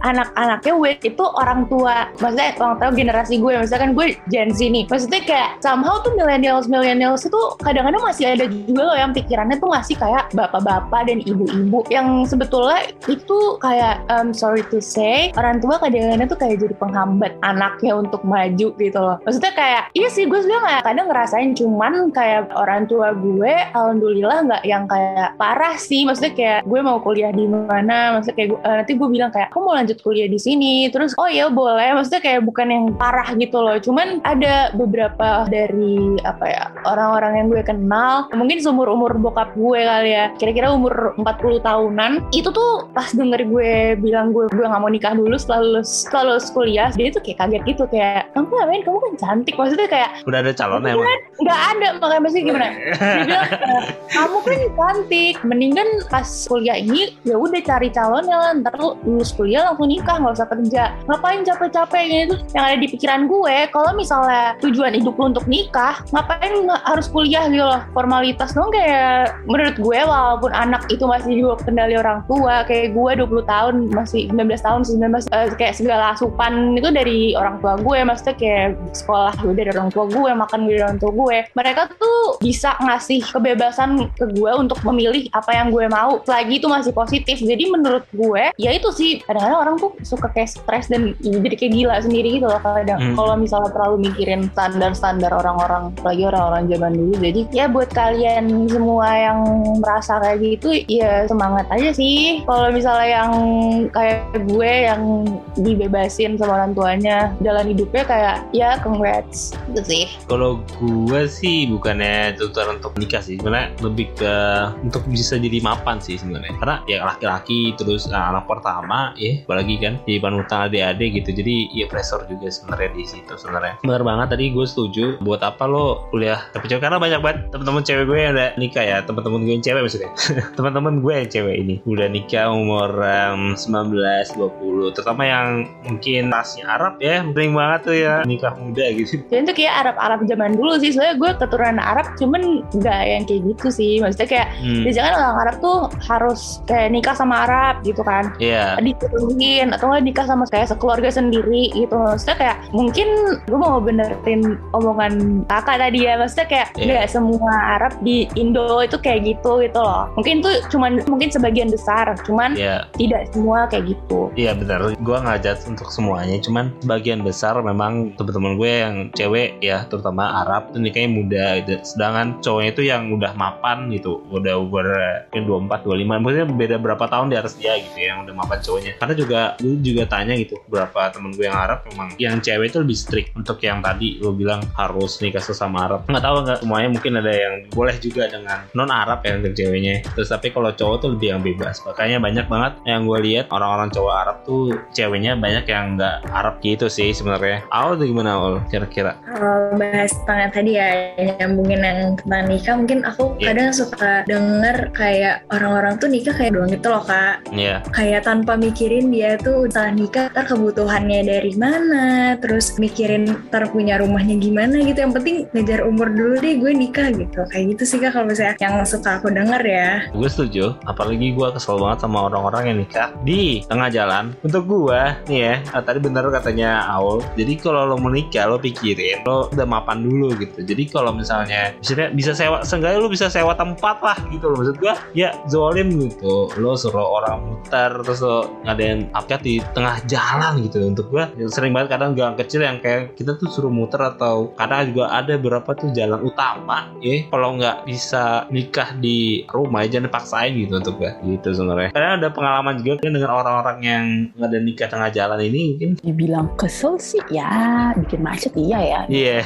anak-anaknya wait itu orang tua maksudnya orang tua generasi gue misalkan gue Gen Z nih. Maksudnya kayak somehow tuh millennials millennials itu kadang-kadang masih ada juga loh yang pikirannya tuh masih kayak bapak-bapak dan ibu-ibu yang sebetulnya itu kayak um, sorry to say orang tua kadang-kadang tuh kayak jadi penghambat anaknya untuk maju gitu loh. Maksudnya kayak iya sih gue sebenarnya nggak kadang ngerasain cuman kayak orang tua gue alhamdulillah nggak yang kayak parah sih. Maksudnya kayak gue mau kuliah di mana maksudnya kayak eh, nanti gue bilang kayak aku mau lanjut kuliah di sini. Terus oh ya boleh. Maksudnya kayak bukan yang parah gitu loh. Cuman ada beberapa dari apa ya orang-orang yang gue kenal mungkin seumur umur bokap gue kali ya kira-kira umur 40 tahunan itu tuh pas denger gue bilang gue gue nggak mau nikah dulu setelah lulus setelah lulus kuliah dia tuh kayak kaget gitu kayak kamu ngapain? Kamu kan cantik. Maksudnya kayak Udah ada calonnya emang. nggak ada. Makanya masih gimana? Dia bilang "Eh, kamu kan cantik. Mendingan pas kuliah ini ya udah cari calonnya lah ntar lu lulus kuliah langsung nikah nggak usah kerja. Ngapain capek-capek gitu yang ada di pikiran gue? Kalau misalnya tujuan hidup lu untuk nikah ngapain harus kuliah gitu loh? Formalitas dong kayak menurut gue walaupun anak itu masih juga kendali orang tua kayak gue 20 tahun masih 19 tahun 19 eh, kayak segala asupan itu dari orang tua gue maksudnya kayak sekolah gue dari orang tua gue makan gue dari orang tua gue. Mereka tuh bisa ngasih kebebasan ke gue untuk memilih apa yang gue mau. Selagi itu masih positif jadi menurut gue ya itu sih kadang-kadang orang tuh suka kayak stres dan jadi kayak gila sendiri gitu loh kadang Hmm. kalau misalnya terlalu mikirin standar-standar orang-orang apalagi orang-orang zaman dulu. Jadi ya buat kalian semua yang merasa kayak gitu ya semangat aja sih. Kalau misalnya yang kayak gue yang dibebasin sama orang tuanya jalan hidupnya kayak ya congrats. Gitu sih. Kalau gue sih bukannya tutor untuk nikah sih, sebenarnya lebih ke untuk bisa jadi mapan sih sebenarnya. Karena ya laki-laki terus nah, anak pertama ya, apalagi kan di panutan adik-adik gitu. Jadi ya pressure juga sebenarnya di situ sebenarnya. Benar banget tadi gue setuju. Buat apa lo kuliah tapi cewek karena banyak banget teman-teman cewek gue yang udah nikah ya, teman-teman gue yang cewek maksudnya. teman-teman gue yang cewek ini udah nikah umur em, 19 20 terutama yang mungkin rasnya Arab ya sering banget tuh ya nikah muda gitu Dan itu kayak Arab-Arab zaman dulu sih Soalnya gue keturunan Arab Cuman nggak yang kayak gitu sih Maksudnya kayak Hmm. Biasanya kan orang Arab tuh harus kayak nikah sama Arab gitu kan Iya, diturunin atau nggak nikah sama kayak sekeluarga sendiri gitu maksudnya kayak mungkin gue mau benerin omongan kakak tadi ya maksudnya kayak Iya. nggak semua Arab di Indo itu kayak gitu gitu loh mungkin tuh cuman mungkin sebagian besar cuman iya, tidak semua kayak gitu iya benar. Gue ngajak untuk semuanya, cuman bagian besar memang teman-teman gue yang cewek ya, terutama Arab tuh nikahnya muda. gitu. Sedangkan cowoknya itu yang udah mapan gitu, udah umur mungkin 24, 25, maksudnya beda berapa tahun di atas dia gitu yang udah mapan cowoknya. Karena juga gue juga tanya gitu, beberapa temen gue yang Arab memang yang cewek itu lebih strict untuk yang tadi lo bilang harus nikah sesama Arab. Nggak tahu nggak semuanya mungkin ada yang boleh juga dengan non Arab ya untuk ceweknya. Terus tapi kalau cowok tuh lebih yang bebas. Makanya banyak banget yang gue lihat orang-orang cowok Arab tuh ceweknya banyak yang nggak Arab gitu sih sebenarnya. Awal tuh gimana awal kira-kira? Kalau bahas tentang yang tadi ya nyambungin yang tentang nikah mungkin aku Iya. kadang suka denger kayak orang-orang tuh nikah kayak gitu loh kak Iya, kayak tanpa mikirin dia tuh setelah nikah ntar kebutuhannya dari mana terus mikirin ntar punya rumahnya gimana gitu yang penting ngejar umur dulu deh gue nikah gitu kayak gitu sih kak kalau misalnya yang suka aku denger ya gue setuju. Apalagi gue kesel banget sama orang-orang yang nikah di tengah jalan. Untuk gue nih ya, ah, tadi bener katanya Aul. Jadi kalau lo mau nikah lo pikirin lo udah mapan dulu gitu. Jadi kalau misalnya misalnya bisa sewa, seenggaknya lo bisa sewa tempat lah gitu loh. Maksud gue ya zolim gitu. Lo suruh orang muter terus lo ngadain upcat di tengah jalan gitu. Untuk gue sering banget kadang gang kecil yang kayak kita tuh suruh muter atau kadang juga ada beberapa tuh jalan utama ya. Kalau nggak bisa nikah di rumah ya jangan dipaksain gitu untuk gue gitu sebenarnya. Karena ada pengalaman juga kan dengan orang-orang yang nggak ada nikah tengah jalan ini ini mungkin. Dibilang kesel sih ya, bikin macet iya ya. iya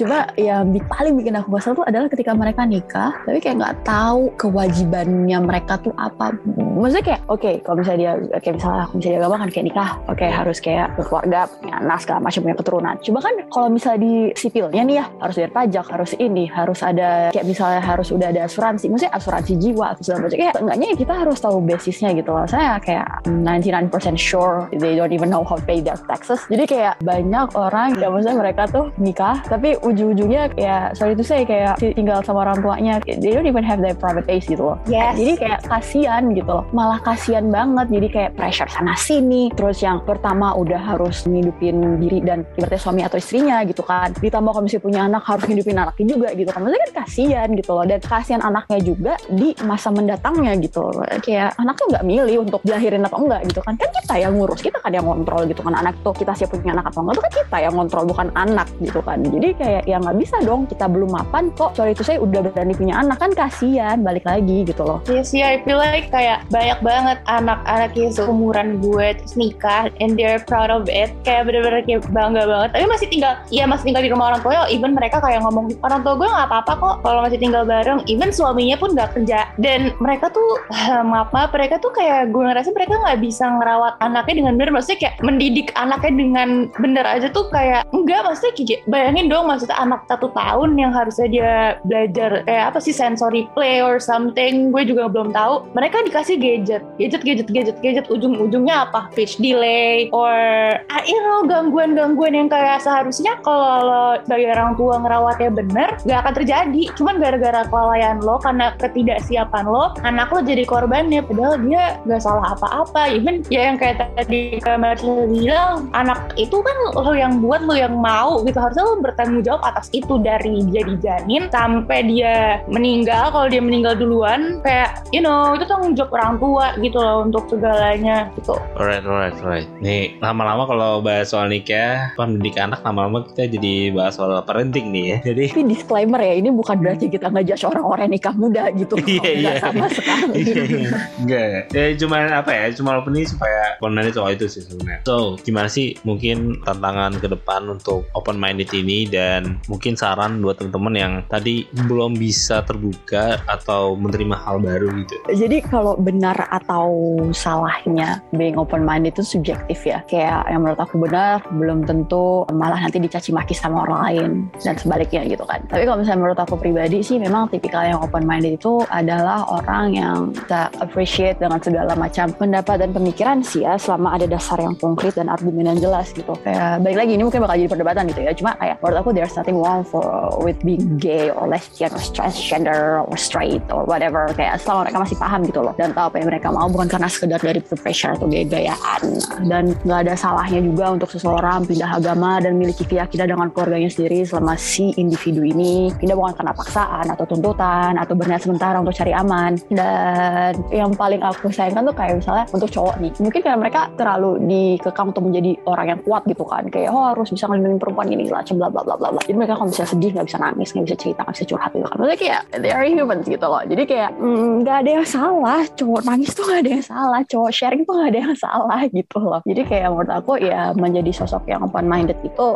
Cuma yang paling bikin aku kesel tuh adalah ketika mereka nikah, tapi kayak nggak tahu kewajibannya mereka tuh apa. Maksudnya kayak, oke, kalau misalnya dia, kayak misalnya aku misalnya agama kan kayak nikah, oke harus kayak berkeluarga, punya anak segala macam punya keturunan. Cuma kan kalau misalnya di sipilnya nih ya, harus bayar pajak, harus ini, harus ada kayak misalnya harus udah ada asuransi, maksudnya asuransi jiwa atau segala macam. Kayak enggaknya ya kita harus tahu basisnya gitu loh. Saya kayak 99% sure they don't even know how to pay their taxes. Jadi kayak banyak orang yang maksudnya mereka tuh nikah, tapi ujung-ujungnya kayak sorry itu saya kayak tinggal sama orang tuanya. They don't even have their private space gitu loh. Yes. Jadi kayak kasihan gitu loh. Malah kasihan banget. Jadi kayak pressure sana sini. Terus yang pertama udah harus ngidupin diri dan ibaratnya suami atau istrinya gitu kan. Ditambah kalau misalnya punya anak harus ngidupin anaknya juga gitu kan. Maksudnya kan kasihan gitu loh. Dan kasihan anaknya juga di masa mendatangnya gitu loh. Kayak anaknya nggak milih untuk dilahirin atau enggak gitu kan. Kan kita yang ngurus. Kita kan yang kontrol gitu kan. Anak tuh kita siap punya anak atau enggak. Itu kan kita yang kontrol bukan anak gitu kan. Jadi kayak ya nggak bisa dong. Kita belum mapan kok. Sorry itu saya udah berani punya anak kan kasihan. Balik lagi gitu loh. Iya sih, I feel like kayak banyak banget anak-anak yang seumuran gue terus nikah and they're proud of it. Kayak bener-bener kayak bangga banget. Tapi masih tinggal, ya masih tinggal di rumah orang tua. Even mereka kayak ngomong, orang tua gue nggak apa-apa kok kalau masih tinggal bareng. Even suaminya pun nggak kerja. Dan mereka tuh, maaf, mereka tuh kayak gue ngerasa mereka nggak bisa ngerawat anaknya dengan bener. Maksudnya kayak mendidik anaknya dengan bener aja tuh kayak enggak. Maksudnya kayak bayangin dong maksudnya anak satu tahun yang harusnya dia belajar kayak apa sih sensory play or something gue juga belum tahu. Mereka dikasih gadget gadget gadget gadget gadget. Ujung-ujungnya apa? Speech delay or I don't know gangguan-gangguan yang kayak seharusnya kalau sebagai orang tua ngerawatnya bener gak akan terjadi. Cuman gara-gara kelalaian lo karena ketidaksiapan lo anak lo jadi korbannya. Padahal dia gak salah apa-apa. Even ya yang kayak tadi Kak Marcel bilang anak itu kan lo yang buat lo yang mau gitu. Harusnya lo bertanggung jawab atas itu dari jadi janin sampai dia meninggal kalau dia meninggal duluan kayak you know itu tanggung jawab orang tua gitu loh untuk segalanya gitu alright alright alright nih lama-lama kalau bahas soal nikah pendidik anak lama-lama kita jadi bahas soal parenting nih ya jadi Tapi disclaimer ya, ini bukan berarti kita ngejudge orang-orang yang nikah muda gitu. Iya, Nggak iya. sama sekali. Iya, iya. Enggak. Ya cuman apa ya? Cuma open ini supaya kontennya soal itu sih sebenarnya. So, gimana sih mungkin tantangan ke depan untuk open minded ini dan mungkin saran buat teman-teman yang tadi belum bisa terbuka atau menerima hal baru gitu. Jadi kalau benar atau salahnya being open mind itu subjektif ya. Kayak yang menurut aku benar belum tentu malah nanti dicaci maki sama orang lain dan sebaliknya gitu kan. Tapi kalau misalnya menurut aku pribadi sih memang tipikal yang open minded itu adalah orang yang kita appreciate dengan segala macam pendapat dan pemikiran sih ya selama ada dasar yang konkret dan argumen yang jelas gitu. Kayak balik lagi ini mungkin bakal jadi perdebatan gitu ya. Cuma kayak menurut aku there's nothing wrong for with being gay or lesbian or transgender or straight or whatever kayak selama mereka masih paham gitu loh. Dan tahu apa yang mereka mau bukan karena sekedar dari peer pressure atau gaya-gayaan. Dan nggak ada salahnya juga untuk seseorang pindah agama dan memiliki keyakinan dengan keluarganya sendiri selama si individu ini. Pindah bukan karena paksaan atau tuntutan atau berniat sementara untuk cari aman. Dan yang paling aku sayangkan tuh kayak misalnya untuk cowok nih mungkin karena mereka terlalu dikekang untuk menjadi orang yang kuat gitu kan. Kayak oh harus bisa ngelindungin perempuan ini lah bla bla bla bla bla jadi mereka kalau bisa sedih nggak bisa nangis nggak bisa cerita nggak bisa curhat gitu kan. Maksudnya kayak they are humans gitu loh. Jadi kayak mm, nggak ada yang salah. Cowok nangis tuh nggak ada yang salah. Cowok sharing tuh nggak ada yang salah gitu loh. Jadi kayak menurut aku ya menjadi sosok yang open minded itu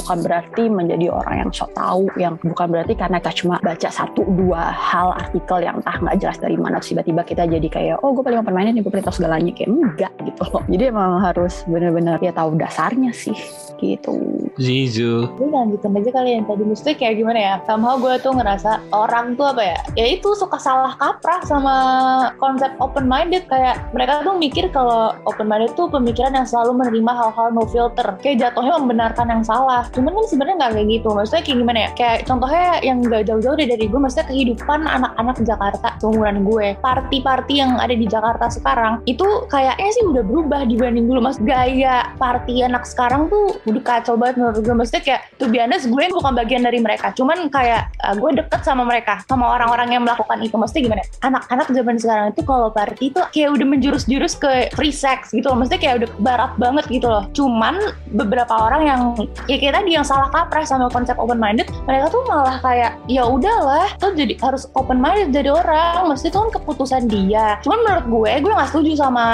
bukan berarti menjadi orang yang sok tahu yang bukan berarti karena kita cuma baca satu dua hal artikel yang entah nggak jelas dari mana tiba-tiba kita jadi kayak oh gue paling open minded nih gue paling tahu segalanya. Kayak enggak gitu loh. Jadi emang harus bener-bener ya tahu dasarnya sih gitu. Zizu. gue lanjutin aja kali yang tadi mesti kayak gimana ya? Somehow gue tuh ngerasa orang tuh apa ya? Ya itu suka salah kaprah sama konsep open minded kayak mereka tuh mikir kalau open minded tuh pemikiran yang selalu menerima hal-hal no filter. Kayak jatuhnya membenarkan yang salah. Cuman kan sebenarnya nggak kayak gitu. Maksudnya kayak gimana ya? Kayak contohnya yang gak jauh-jauh dari gue maksudnya kehidupan anak-anak Jakarta seumuran gue. Party-party yang ada di Jakarta sekarang itu kayaknya sih udah berubah dibanding dulu. Mas gaya party anak sekarang tuh udah kacau banget menurut gue. Maksudnya kayak tuh biasa gue gue bukan bagian dari mereka. Cuman kayak uh, gue deket sama mereka sama orang-orang yang melakukan itu. Maksudnya gimana? Anak-anak zaman sekarang itu kalau party itu kayak udah menjurus-jurus ke free sex gitu loh. Maksudnya kayak udah barat banget gitu loh. Cuman beberapa orang yang ya kayak tadi yang salah kaprah sama konsep open minded mereka tuh malah kayak ya udahlah tuh jadi harus open minded jadi orang. Maksudnya itu kan keputusan dia. Cuman menurut gue gue gak setuju sama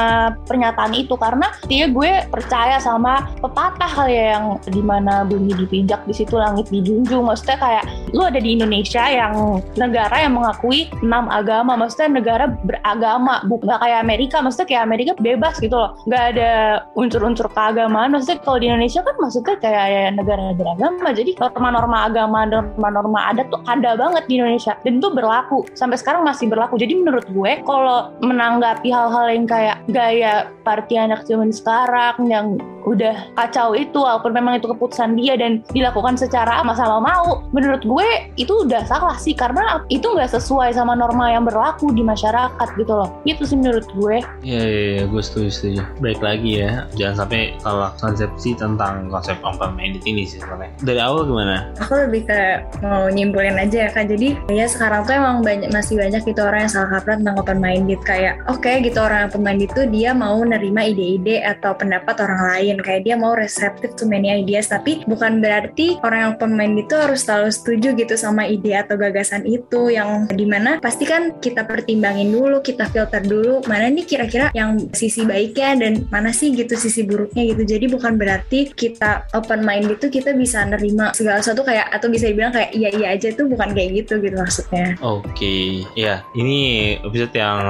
pernyataan itu karena dia gue percaya sama pepatah kali ya yang di mana bumi dipijak di situ langit dijunjung maksudnya kayak lu ada di Indonesia yang negara yang mengakui enam agama. Maksudnya negara beragama bukan kayak Amerika. Maksudnya kayak Amerika bebas gitu loh. Nggak ada unsur-unsur keagamaan. Maksudnya kalau di Indonesia kan maksudnya kayak ya, negara beragama. Jadi norma-norma agama norma-norma adat tuh ada banget di Indonesia. Dan itu berlaku. Sampai sekarang masih berlaku. Jadi menurut gue kalau menanggapi hal-hal yang kayak gaya party anak zaman sekarang yang udah kacau itu walaupun memang itu keputusan dia dan dilakukan secara sama-sama mau. Menurut gue itu udah salah sih karena itu nggak sesuai sama norma yang berlaku di masyarakat gitu loh. Itu sih menurut gue. Iya, iya, iya, gue setuju, setuju. Baik lagi ya, jangan sampai salah konsepsi tentang konsep open minded ini sih sebenarnya. Dari awal gimana? aku lebih ke mau nyimpulin aja ya kak. Jadi ya sekarang tuh emang banyak masih banyak gitu orang yang salah kaprah tentang open minded. Kayak oke gitu orang yang open minded itu dia mau nerima ide-ide atau pendapat orang lain. Kayak dia mau receptive to many ideas. Tapi bukan berarti orang yang open minded itu harus selalu setuju gitu sama ide atau gagasan itu yang di mana pasti kan kita pertimbangin dulu kita filter dulu mana nih kira-kira yang sisi baiknya dan mana sih gitu sisi buruknya gitu. Jadi bukan berarti kita open mind itu kita bisa nerima segala sesuatu kayak atau bisa dibilang kayak iya iya aja tuh bukan kayak gitu gitu maksudnya. Oke, ya ini episode yang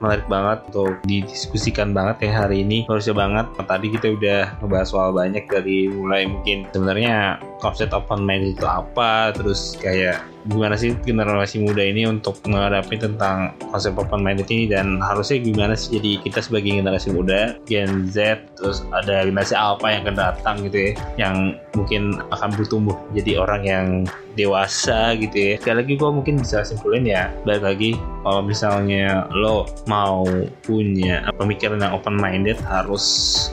menarik banget untuk didiskusikan banget ya hari ini. Harusnya banget. Tadi kita udah ngebahas soal banyak dari mulai mungkin sebenarnya konsep open mind itu apa terus kayak gimana sih generasi muda ini untuk menghadapi tentang konsep open minded ini? Dan harusnya gimana sih jadi kita sebagai generasi muda Gen Z terus ada generasi alpha yang akan datang gitu ya yang mungkin akan bertumbuh jadi orang yang dewasa gitu ya. Sekali lagi gue mungkin bisa simpulin ya balik lagi kalau misalnya lo mau punya pemikiran yang open minded harus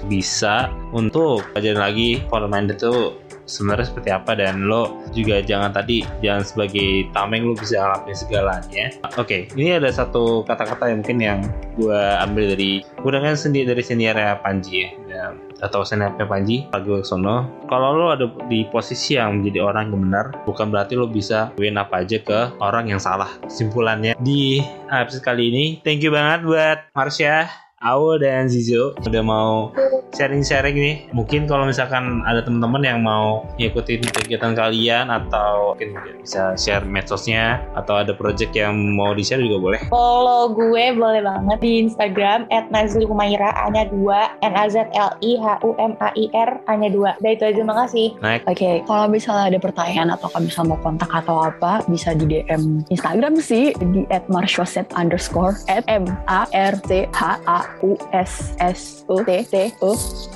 bisa untuk pelajaran lagi open minded tuh sebenarnya seperti apa dan lo juga jangan tadi jangan sebagai tameng lo bisa ngelakuin segalanya. Oke ini ada satu kata-kata yang mungkin yang gue ambil dari dengar sendiri dari seniornya Panji ya, ya atau seniornya Panji Pak Sono kalau lo ada di posisi yang menjadi orang yang benar bukan berarti lo bisa win apa aja ke orang yang salah simpulannya di episode kali ini thank you banget buat Marsha Awo dan Zizo udah mau sharing-sharing nih. Mungkin kalau misalkan ada teman-teman yang mau ngikutin kegiatan kalian atau mungkin bisa share medsosnya atau ada project yang mau di-share juga boleh. Follow gue boleh banget di Instagram @nazlihumaira hanya dua N A Z L I H U M A I R hanya dua. Udah itu aja makasih. Oke, kalau misalnya ada pertanyaan atau kalau misalnya mau kontak atau apa, bisa di DM Instagram sih di @marshoset underscore at m a r t h a u s s u t t u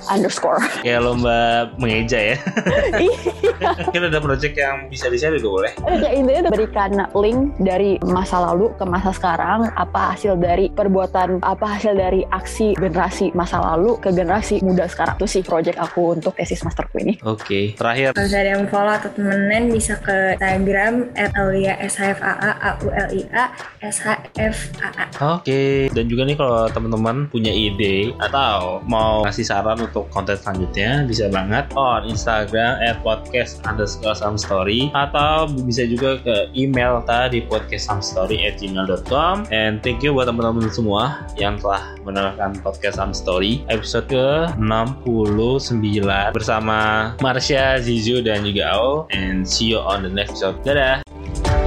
underscore. Kayak lomba mengeja ya. Iya. Mungkin ada project yang bisa di-share juga boleh. ya intinya berikan link dari masa lalu ke masa sekarang, apa hasil dari perbuatan, apa hasil dari aksi generasi masa lalu ke generasi muda sekarang. Itu sih project aku untuk tesis masterku ini. Oke, terakhir Kalau ada yang follow atau temenan bisa ke Instagram @aulia shfaa a u l i a s h f a a. Oke, dan juga nih kalau teman-teman punya ide atau mau ngasih saran untuk konten selanjutnya bisa banget on Instagram at podcast underscore some story atau bisa juga ke email tadi podcast some story at gmail.com and thank you buat teman-teman semua yang telah mendengarkan podcast some story episode ke 69 bersama Marsha, Zizu dan juga Ao and see you on the next episode. Dadah!